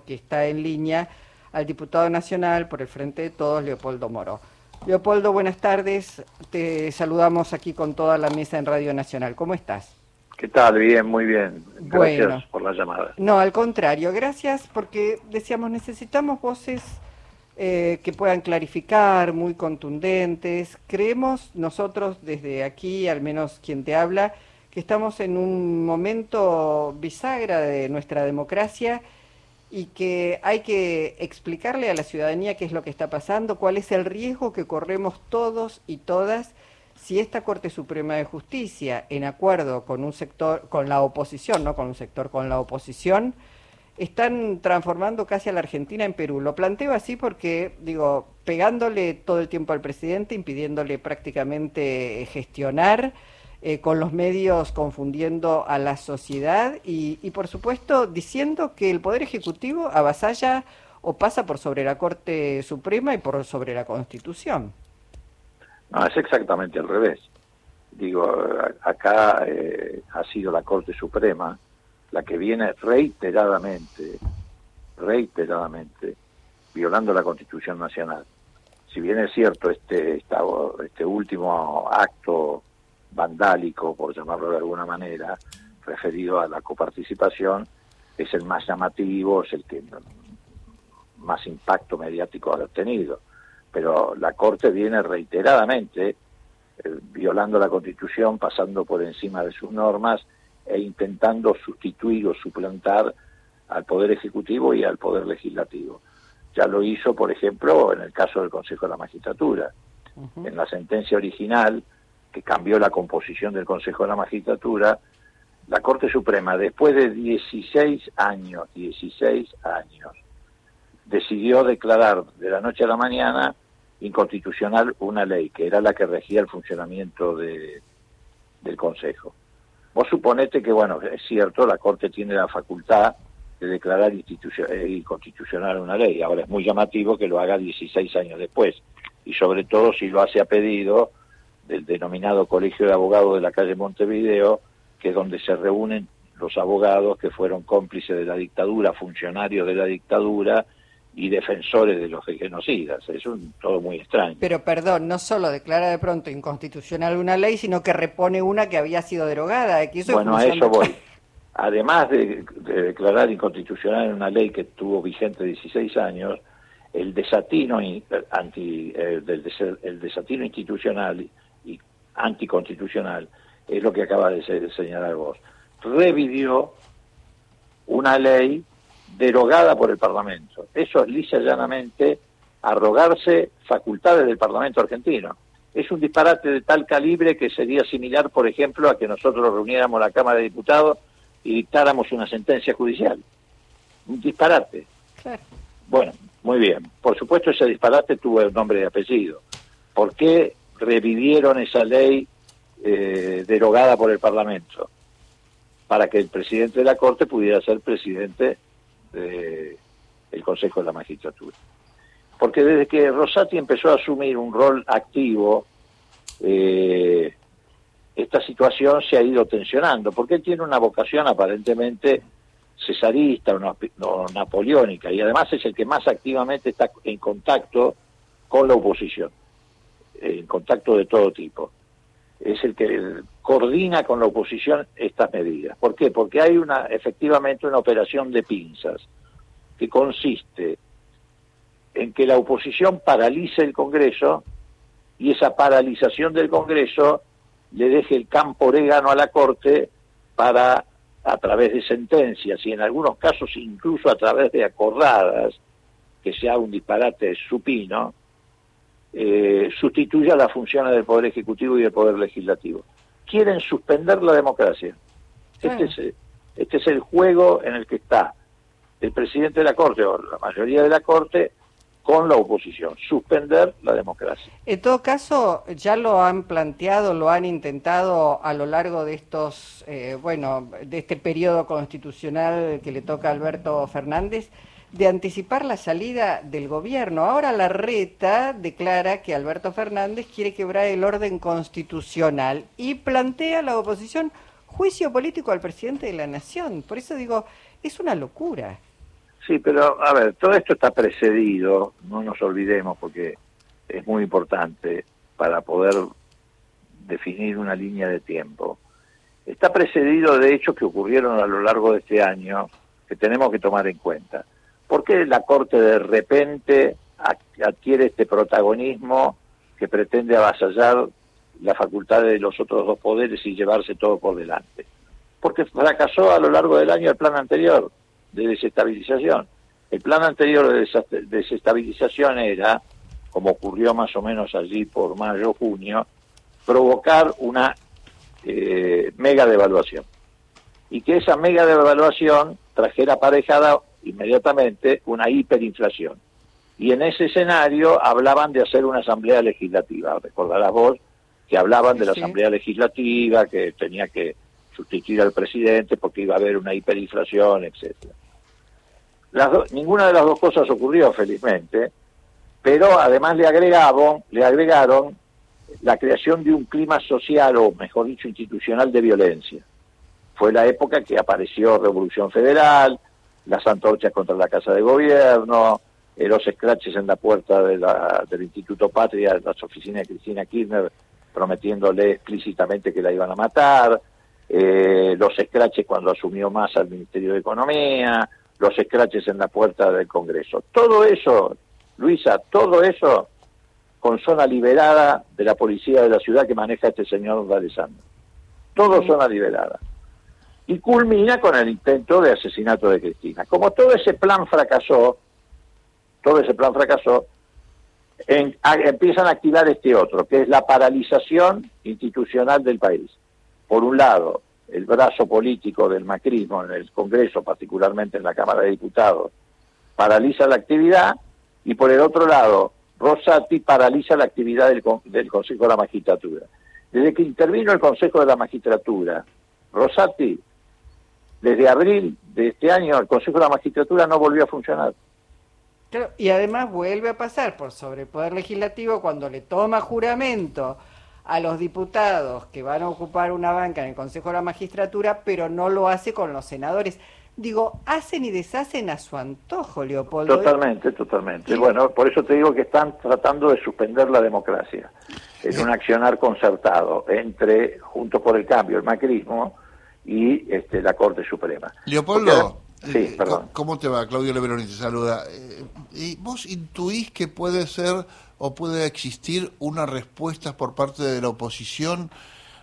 que está en línea al diputado nacional por el Frente de Todos, Leopoldo Moro. Leopoldo, buenas tardes. Te saludamos aquí con toda la mesa en Radio Nacional. ¿Cómo estás? ¿Qué tal? Bien, muy bien. Gracias por la llamada. No, al contrario, gracias porque decíamos necesitamos voces eh, que puedan clarificar, muy contundentes. Creemos nosotros desde aquí, al menos quien te habla, que estamos en un momento bisagra de nuestra democracia y que hay que explicarle a la ciudadanía qué es lo que está pasando, cuál es el riesgo que corremos todos y todas si esta Corte Suprema de Justicia, en acuerdo con un sector, con la oposición, no con un sector, con la oposición, están transformando casi a la Argentina en Perú. Lo planteo así porque, digo, pegándole todo el tiempo al presidente, impidiéndole prácticamente gestionar, eh, con los medios confundiendo a la sociedad y, por supuesto diciendo que el Poder Ejecutivo avasalla o pasa por sobre la Corte Suprema y por sobre la Constitución. No, es exactamente al revés. Digo, acá eh, ha sido la Corte Suprema la que viene reiteradamente, reiteradamente, violando la Constitución Nacional. Si bien es cierto este, este último acto vandálico, por llamarlo de alguna manera, referido a la coparticipación, es el más llamativo, es el que más impacto mediático ha tenido. Pero la Corte viene reiteradamente eh, violando la Constitución, pasando por encima de sus normas e intentando sustituir o suplantar al Poder Ejecutivo y al Poder Legislativo. Ya lo hizo, por ejemplo, en el caso del Consejo de la Magistratura. En la sentencia original, que cambió la composición del Consejo de la Magistratura, la Corte Suprema, después de 16 años, 16 años, decidió declarar de la noche a la mañana inconstitucional una ley, que era la que regía el funcionamiento de, del Consejo. Vos suponete que, bueno, es cierto, la Corte tiene la facultad de declarar eh, inconstitucional una ley. Ahora es muy llamativo que lo haga 16 años después. Y sobre todo si lo hace a pedido del denominado Colegio de Abogados de la calle Montevideo, que es donde se reúnen los abogados que fueron cómplices de la dictadura, funcionarios de la dictadura y defensores de los genocidas. Es un, todo muy extraño. Pero perdón, no solo declara de pronto inconstitucional una ley, sino que repone una que había sido derogada. bueno, a eso voy. Además de, declarar inconstitucional una ley que tuvo vigente 16 años, el desatino anti, eh, el desatino institucional anticonstitucional, es lo que acaba de señalar vos. Revivió una ley derogada por el Parlamento. Eso es lisa llanamente arrogarse facultades del Parlamento argentino. Es un disparate de tal calibre que sería similar, por ejemplo, a que nosotros reuniéramos la Cámara de Diputados y dictáramos una sentencia judicial. Un disparate. Bueno, muy bien. Por supuesto, ese disparate tuvo el nombre y apellido. ¿Por qué revivieron esa ley eh, derogada por el Parlamento, para que el presidente de la Corte pudiera ser presidente del Consejo de la Magistratura. Porque desde que Rosati empezó a asumir un rol activo, eh, esta situación se ha ido tensionando, porque él tiene una vocación aparentemente cesarista o napoleónica, y además es el que más activamente está en contacto con la oposición en contacto de todo tipo. Es el que coordina con la oposición estas medidas. ¿Por qué? Porque hay una efectivamente una operación de pinzas que consiste en que la oposición paralice el Congreso y esa paralización del Congreso le deje el campo orégano a la Corte para, a través de sentencias y en algunos casos incluso a través de acordadas, que sea un disparate supino, eh, sustituya las funciones del Poder Ejecutivo y del Poder Legislativo. Quieren suspender la democracia. Este, es, este es el juego en el que está el presidente de la Corte o la mayoría de la Corte con la oposición, suspender la democracia. En todo caso, ya lo han planteado, lo han intentado a lo largo de estos, eh, bueno, de este periodo constitucional que le toca a Alberto Fernández de anticipar la salida del gobierno. Ahora la reta declara que Alberto Fernández quiere quebrar el orden constitucional y plantea a la oposición juicio político al presidente de la nación. Por eso digo, es una locura. Sí, pero a ver, todo esto está precedido, no nos olvidemos porque es muy importante para poder definir una línea de tiempo. Está precedido de hechos que ocurrieron a lo largo de este año que tenemos que tomar en cuenta. ¿Por qué la Corte de repente adquiere este protagonismo que pretende avasallar la facultad de los otros dos poderes y llevarse todo por delante? Porque fracasó a lo largo del año el plan anterior de desestabilización. El plan anterior de desestabilización era, como ocurrió más o menos allí por mayo, junio, provocar una eh, mega devaluación. Y que esa mega devaluación trajera aparejada inmediatamente una hiperinflación. Y en ese escenario hablaban de hacer una asamblea legislativa. Recordarás vos que hablaban de la asamblea legislativa, que tenía que sustituir al presidente porque iba a haber una hiperinflación, etcétera ninguna de las dos cosas ocurrió, felizmente, pero además le agregaron, le agregaron la creación de un clima social, o mejor dicho, institucional de violencia. Fue la época que apareció Revolución Federal, las antorchas contra la Casa de Gobierno, eh, los escraches en la puerta del Instituto Patria, las oficinas de Cristina Kirchner prometiéndole explícitamente que la iban a matar, eh, los escraches cuando asumió más al Ministerio de Economía, los escraches en la puerta del Congreso. Todo eso, Luisa, todo eso con zona liberada de la policía de la ciudad que maneja este señor D'Alessandro. Todo zona liberada. Y culmina con el intento de asesinato de Cristina. Como todo ese plan fracasó, todo ese plan fracasó, empiezan a activar este otro, que es la paralización institucional del país. Por un lado, el brazo político del macrismo en el Congreso, particularmente en la Cámara de Diputados, paraliza la actividad y por el otro lado, Rosati paraliza la actividad del, del Consejo de la Magistratura. Desde que intervino el Consejo de la Magistratura, Rosati, desde abril de este año, el Consejo de la Magistratura no volvió a funcionar. y además vuelve a pasar por sobre el Poder Legislativo cuando le toma juramento a los diputados que van a ocupar una banca en el Consejo de la Magistratura, pero no lo hace con los senadores. Digo, hacen y deshacen a su antojo, Leopoldo. Totalmente, totalmente. Bueno, por eso te digo que están tratando de suspender la democracia. Es un accionar concertado entre, junto por el cambio, el macrismo y este, la Corte Suprema. Leopoldo, sí, perdón. ¿cómo te va? Claudio Leveroni te saluda. Eh, ¿Y vos intuís que puede ser o puede existir una respuesta por parte de la oposición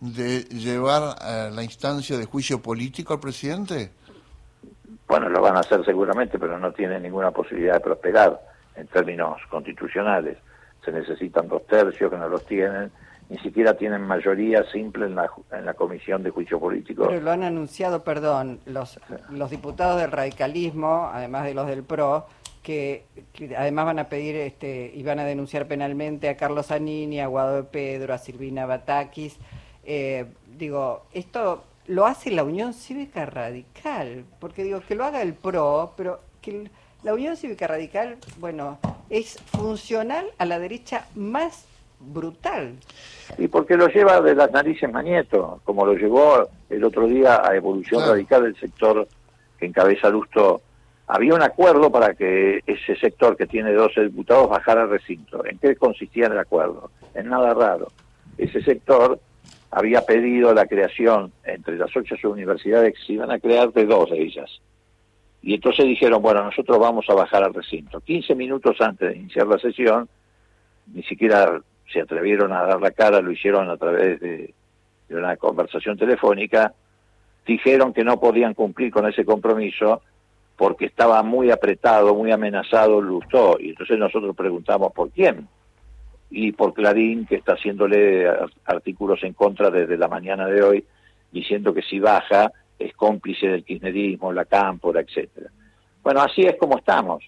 de llevar a la instancia de juicio político al presidente? Bueno, lo van a hacer seguramente, pero no tienen ninguna posibilidad de prosperar en términos constitucionales. Se necesitan dos tercios que no los tienen, ni siquiera tienen mayoría simple en la, en la comisión de juicio político. Pero lo han anunciado, perdón, los, los diputados del radicalismo, además de los del PRO, que, además van a pedir este, y van a denunciar penalmente a Carlos Anini, a Guado de Pedro, a Silvina Batakis. Eh, digo, esto lo hace la Unión Cívica Radical, porque digo, que lo haga el PRO, pero que la Unión Cívica Radical, bueno, es funcional a la derecha más brutal. Y porque lo lleva de las narices Manieto, como lo llevó el otro día a Evolución Radical del sector que encabeza Lusto había un acuerdo para que ese sector que tiene 12 diputados bajara al recinto. ¿En qué consistía el acuerdo? En nada raro. Ese sector había pedido la creación entre las ocho universidades que se iban a crear de dos de ellas. Y entonces dijeron, bueno, nosotros vamos a bajar al recinto. 15 minutos antes de iniciar la sesión, ni siquiera se atrevieron a dar la cara, lo hicieron a través de, una conversación telefónica, dijeron que no podían cumplir con ese compromiso porque estaba muy apretado, muy amenazado Lustó, y entonces nosotros preguntamos por quién, y por Clarín, que está haciéndole artículos en contra desde la mañana de hoy, diciendo que si baja es cómplice del kirchnerismo, la cámpora, etcétera. Bueno, así es como estamos.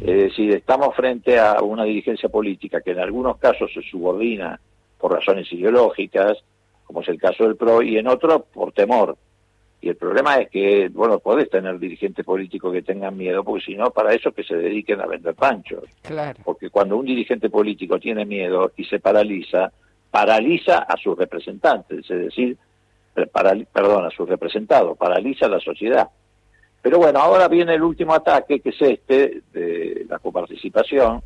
Es decir, estamos frente a una dirigencia política que en algunos casos se subordina por razones ideológicas, como es el caso del PRO, y en otros por temor y el problema es que, bueno, podés tener dirigentes políticos que tengan miedo, porque si no, para eso que se dediquen a vender panchos. Claro. Porque cuando un dirigente político tiene miedo y se paraliza, paraliza a sus representantes, es decir, perdón, a sus representados, paraliza a la sociedad. Pero bueno, ahora viene el último ataque, que es este, de la coparticipación.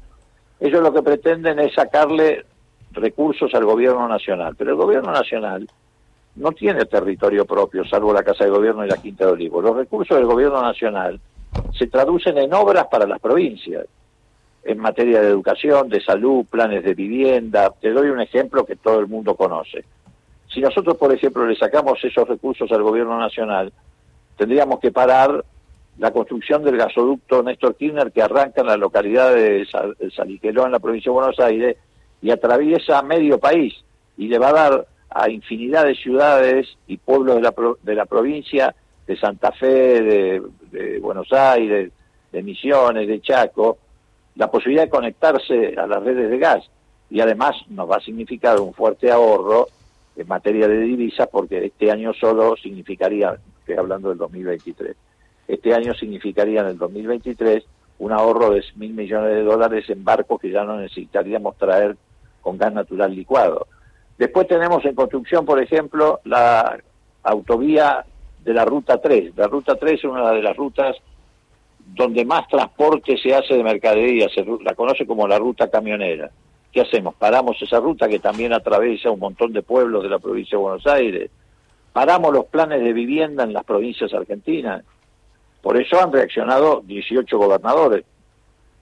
Ellos lo que pretenden es sacarle recursos al gobierno nacional, pero el gobierno nacional no tiene territorio propio, salvo la Casa de Gobierno y la Quinta de Olivos. Los recursos del gobierno nacional se traducen en obras para las provincias, en materia de educación, de salud, planes de vivienda. Te doy un ejemplo que todo el mundo conoce. Si nosotros, por ejemplo, le sacamos esos recursos al gobierno nacional, tendríamos que parar la construcción del gasoducto Néstor Kirchner que arranca en la localidad de Saliqueló, en la provincia de Buenos Aires, y atraviesa medio país y le va a dar a infinidad de ciudades y pueblos de la, de la provincia de Santa Fe, de, de, Buenos Aires, de Misiones, de Chaco, la posibilidad de conectarse a las redes de gas. Y además nos va a significar un fuerte ahorro en materia de divisas porque este año solo significaría, estoy hablando del 2023, este año significaría en el 2023 un ahorro de mil millones de dólares en barcos que ya no necesitaríamos traer con gas natural licuado. Después tenemos en construcción, por ejemplo, la autovía de la Ruta 3. La Ruta 3 es una de las rutas donde más transporte se hace de mercadería, se la conoce como la ruta camionera. ¿Qué hacemos? Paramos esa ruta que también atraviesa un montón de pueblos de la provincia de Buenos Aires. Paramos los planes de vivienda en las provincias argentinas. Por eso han reaccionado 18 gobernadores,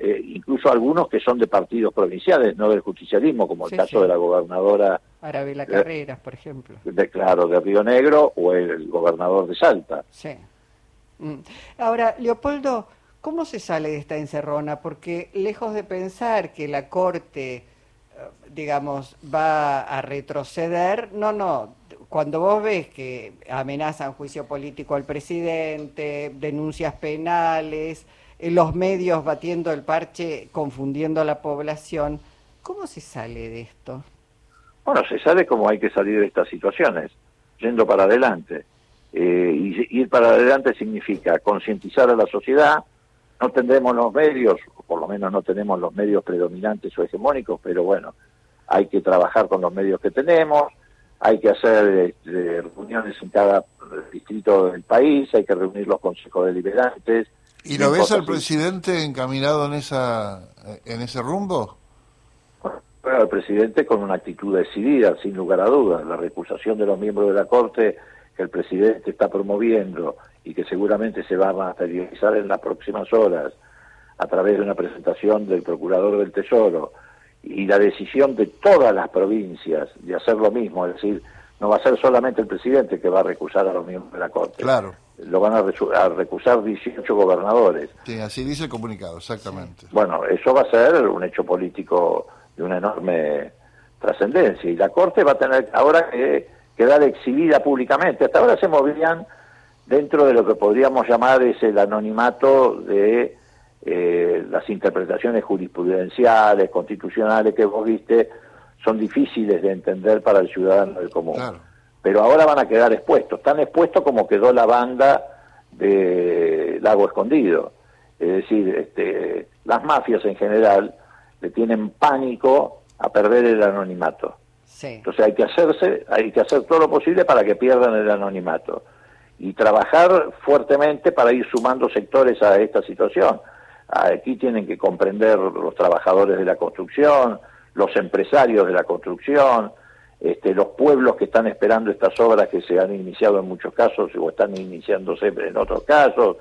eh, incluso algunos que son de partidos provinciales, no del justicialismo, como el caso de la gobernadora Arabela Carreras, por ejemplo. De, claro, de Río Negro o el gobernador de Salta. Sí. Mm. Ahora, Leopoldo, ¿cómo se sale de esta encerrona? Porque lejos de pensar que la Corte, eh, digamos, va a retroceder, no, no, cuando vos ves que amenazan juicio político al presidente, denuncias penales, eh, los medios batiendo el parche, confundiendo a la población, ¿cómo se sale de esto? Bueno, se sabe cómo hay que salir de estas situaciones, yendo para adelante. Eh, y ir para adelante significa concientizar a la sociedad, no tendremos los medios, o por lo menos no tenemos los medios predominantes o hegemónicos, pero bueno, hay que trabajar con los medios que tenemos, hay que hacer este, reuniones en cada distrito del país, hay que reunir los consejos deliberantes. ¿Y lo ves al presidente encaminado en esa en ese rumbo? Bueno, el presidente con una actitud decidida, sin lugar a dudas. La recusación de los miembros de la Corte que el presidente está promoviendo y que seguramente se va a materializar en las próximas horas a través de una presentación del Procurador del Tesoro y la decisión de todas las provincias de hacer lo mismo, es decir, no va a ser solamente el presidente que va a recusar a los miembros de la Corte. Claro. Lo van a, recusar 18 gobernadores. Sí, así dice el comunicado, exactamente. Bueno, eso va a ser un hecho político de una enorme trascendencia. Y la Corte va a tener ahora que quedar exhibida públicamente. Hasta ahora se movían dentro de lo que podríamos llamar es el anonimato de eh, las interpretaciones jurisprudenciales, constitucionales que vos viste, son difíciles de entender para el ciudadano del común. Pero ahora van a quedar expuestos, tan expuestos como quedó la banda de Lago Escondido. Es decir, este, las mafias en general le tienen pánico a perder el anonimato. Entonces hay que hacerse, hay que hacer todo lo posible para que pierdan el anonimato y trabajar fuertemente para ir sumando sectores a esta situación. Aquí tienen que comprender los trabajadores de la construcción, los empresarios de la construcción, este, los pueblos que están esperando estas obras que se han iniciado en muchos casos o están iniciándose en otros casos,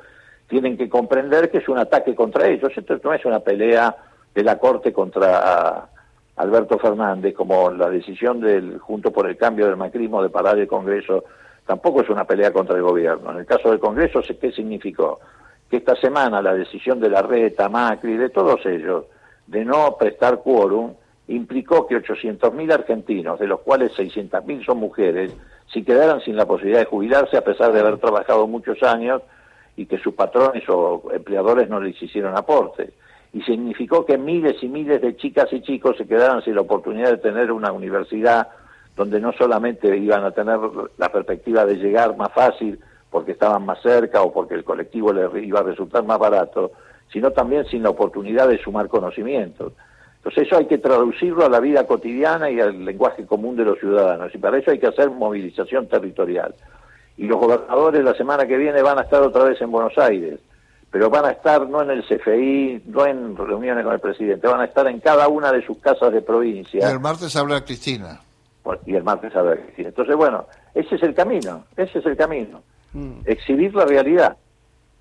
tienen que comprender que es un ataque contra ellos. Esto no es una pelea de la Corte contra Alberto Fernández, como la decisión del Junto por el Cambio del Macrismo de parar el Congreso, tampoco es una pelea contra el gobierno. En el caso del Congreso, ¿qué significó? Que esta semana la decisión de la Reta, Macri, de todos ellos, de no prestar quórum, implicó que 800.000 argentinos, de los cuales 600.000 son mujeres, si quedaran sin la posibilidad de jubilarse a pesar de haber trabajado muchos años y que sus patrones o empleadores no les hicieron aporte. Y significó que miles y miles de chicas y chicos se quedaron sin la oportunidad de tener una universidad donde no solamente iban a tener la perspectiva de llegar más fácil porque estaban más cerca o porque el colectivo les iba a resultar más barato, sino también sin la oportunidad de sumar conocimientos. Entonces eso hay que traducirlo a la vida cotidiana y al lenguaje común de los ciudadanos, y para eso hay que hacer movilización territorial. Y los gobernadores la semana que viene van a estar otra vez en Buenos Aires, pero van a estar no en el CFI, no en reuniones con el presidente, van a estar en cada una de sus casas de provincia. Y el martes habla Cristina. Y el martes habla Cristina. Entonces, bueno, ese es el camino, ese es el camino. Mm. Exhibir la realidad.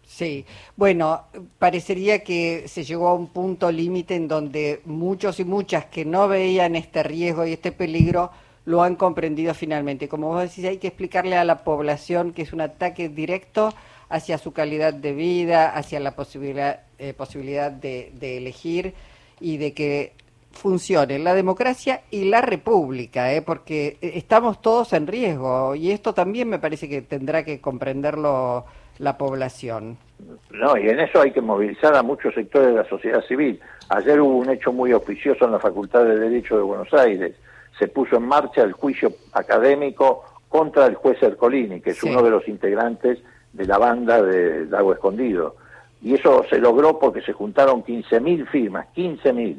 Sí, bueno, parecería que se llegó a un punto límite en donde muchos y muchas que no veían este riesgo y este peligro lo han comprendido finalmente. Como vos decís, hay que explicarle a la población que es un ataque directo hacia su calidad de vida, hacia la posibilidad, eh, posibilidad de, de, elegir y de que funcione la democracia y la república, ¿eh? porque estamos todos en riesgo y esto también me parece que tendrá que comprenderlo la población. No, y en eso hay que movilizar a muchos sectores de la sociedad civil. Ayer hubo un hecho muy auspicioso en la Facultad de Derecho de Buenos Aires. Se puso en marcha el juicio académico contra el juez Ercolini, que es uno de los integrantes de la banda de Lago Escondido. Y eso se logró porque se juntaron 15.000 firmas, 15.000,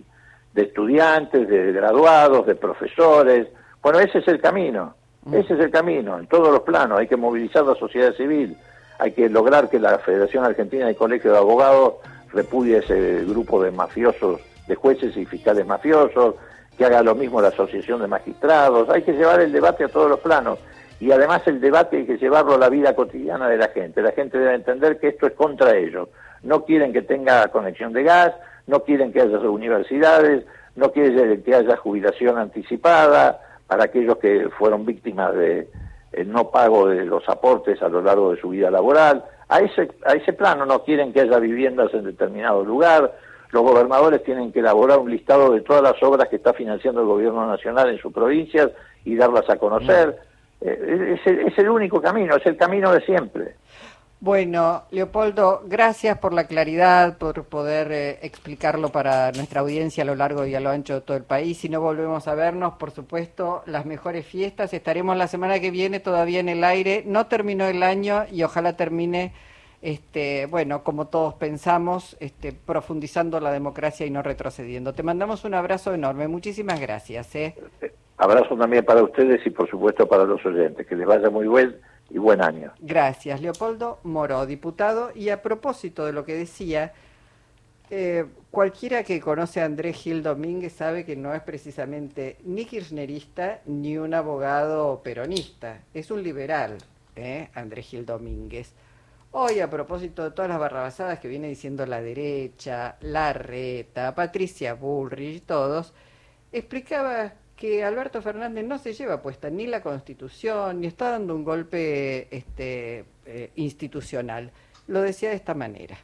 de estudiantes, de graduados, de profesores. Bueno, ese es el camino, mm. ese es el camino, en todos los planos. Hay que movilizar la sociedad civil hay que lograr que la Federación Argentina de Colegio de Abogados repudie ese grupo de mafiosos, de jueces y fiscales mafiosos, que haga lo mismo la Asociación de Magistrados. Hay que llevar el debate a todos los planos. Y además el debate hay que llevarlo a la vida cotidiana de la gente. La gente debe entender que esto es contra ellos. No quieren que tenga conexión de gas, no quieren que haya universidades, no quieren que haya jubilación anticipada para aquellos que fueron víctimas de, el no pago de los aportes a lo largo de su vida laboral. A ese, a ese plano no quieren que haya viviendas en determinado lugar. Los gobernadores tienen que elaborar un listado de todas las obras que está financiando el gobierno nacional en sus provincias y darlas a conocer. Eh, es el único camino, es el camino de siempre. Bueno, Leopoldo, gracias por la claridad, por poder eh, explicarlo para nuestra audiencia a lo largo y a lo ancho de todo el país. Si no volvemos a vernos, por supuesto, las mejores fiestas. Estaremos la semana que viene todavía en el aire. No terminó el año y ojalá termine, este, bueno, como todos pensamos, este, profundizando la democracia y no retrocediendo. Te mandamos un abrazo enorme. Muchísimas gracias. ¿eh? Abrazo también para ustedes y, por supuesto, para los oyentes. Que les vaya muy bien y buen año. Gracias, Leopoldo Moro, diputado. Y a propósito de lo que decía, eh, cualquiera que conoce a Andrés Gil Domínguez sabe que no es precisamente ni kirchnerista ni un abogado peronista, es un liberal, ¿eh? Andrés Gil Domínguez. Hoy, a propósito de todas las barrabasadas que viene diciendo la derecha, la reta, Patricia Bullrich todos, explicaba que Alberto Fernández no se lleva puesta ni la Constitución, ni está dando un golpe este, eh, institucional. Lo decía de esta manera.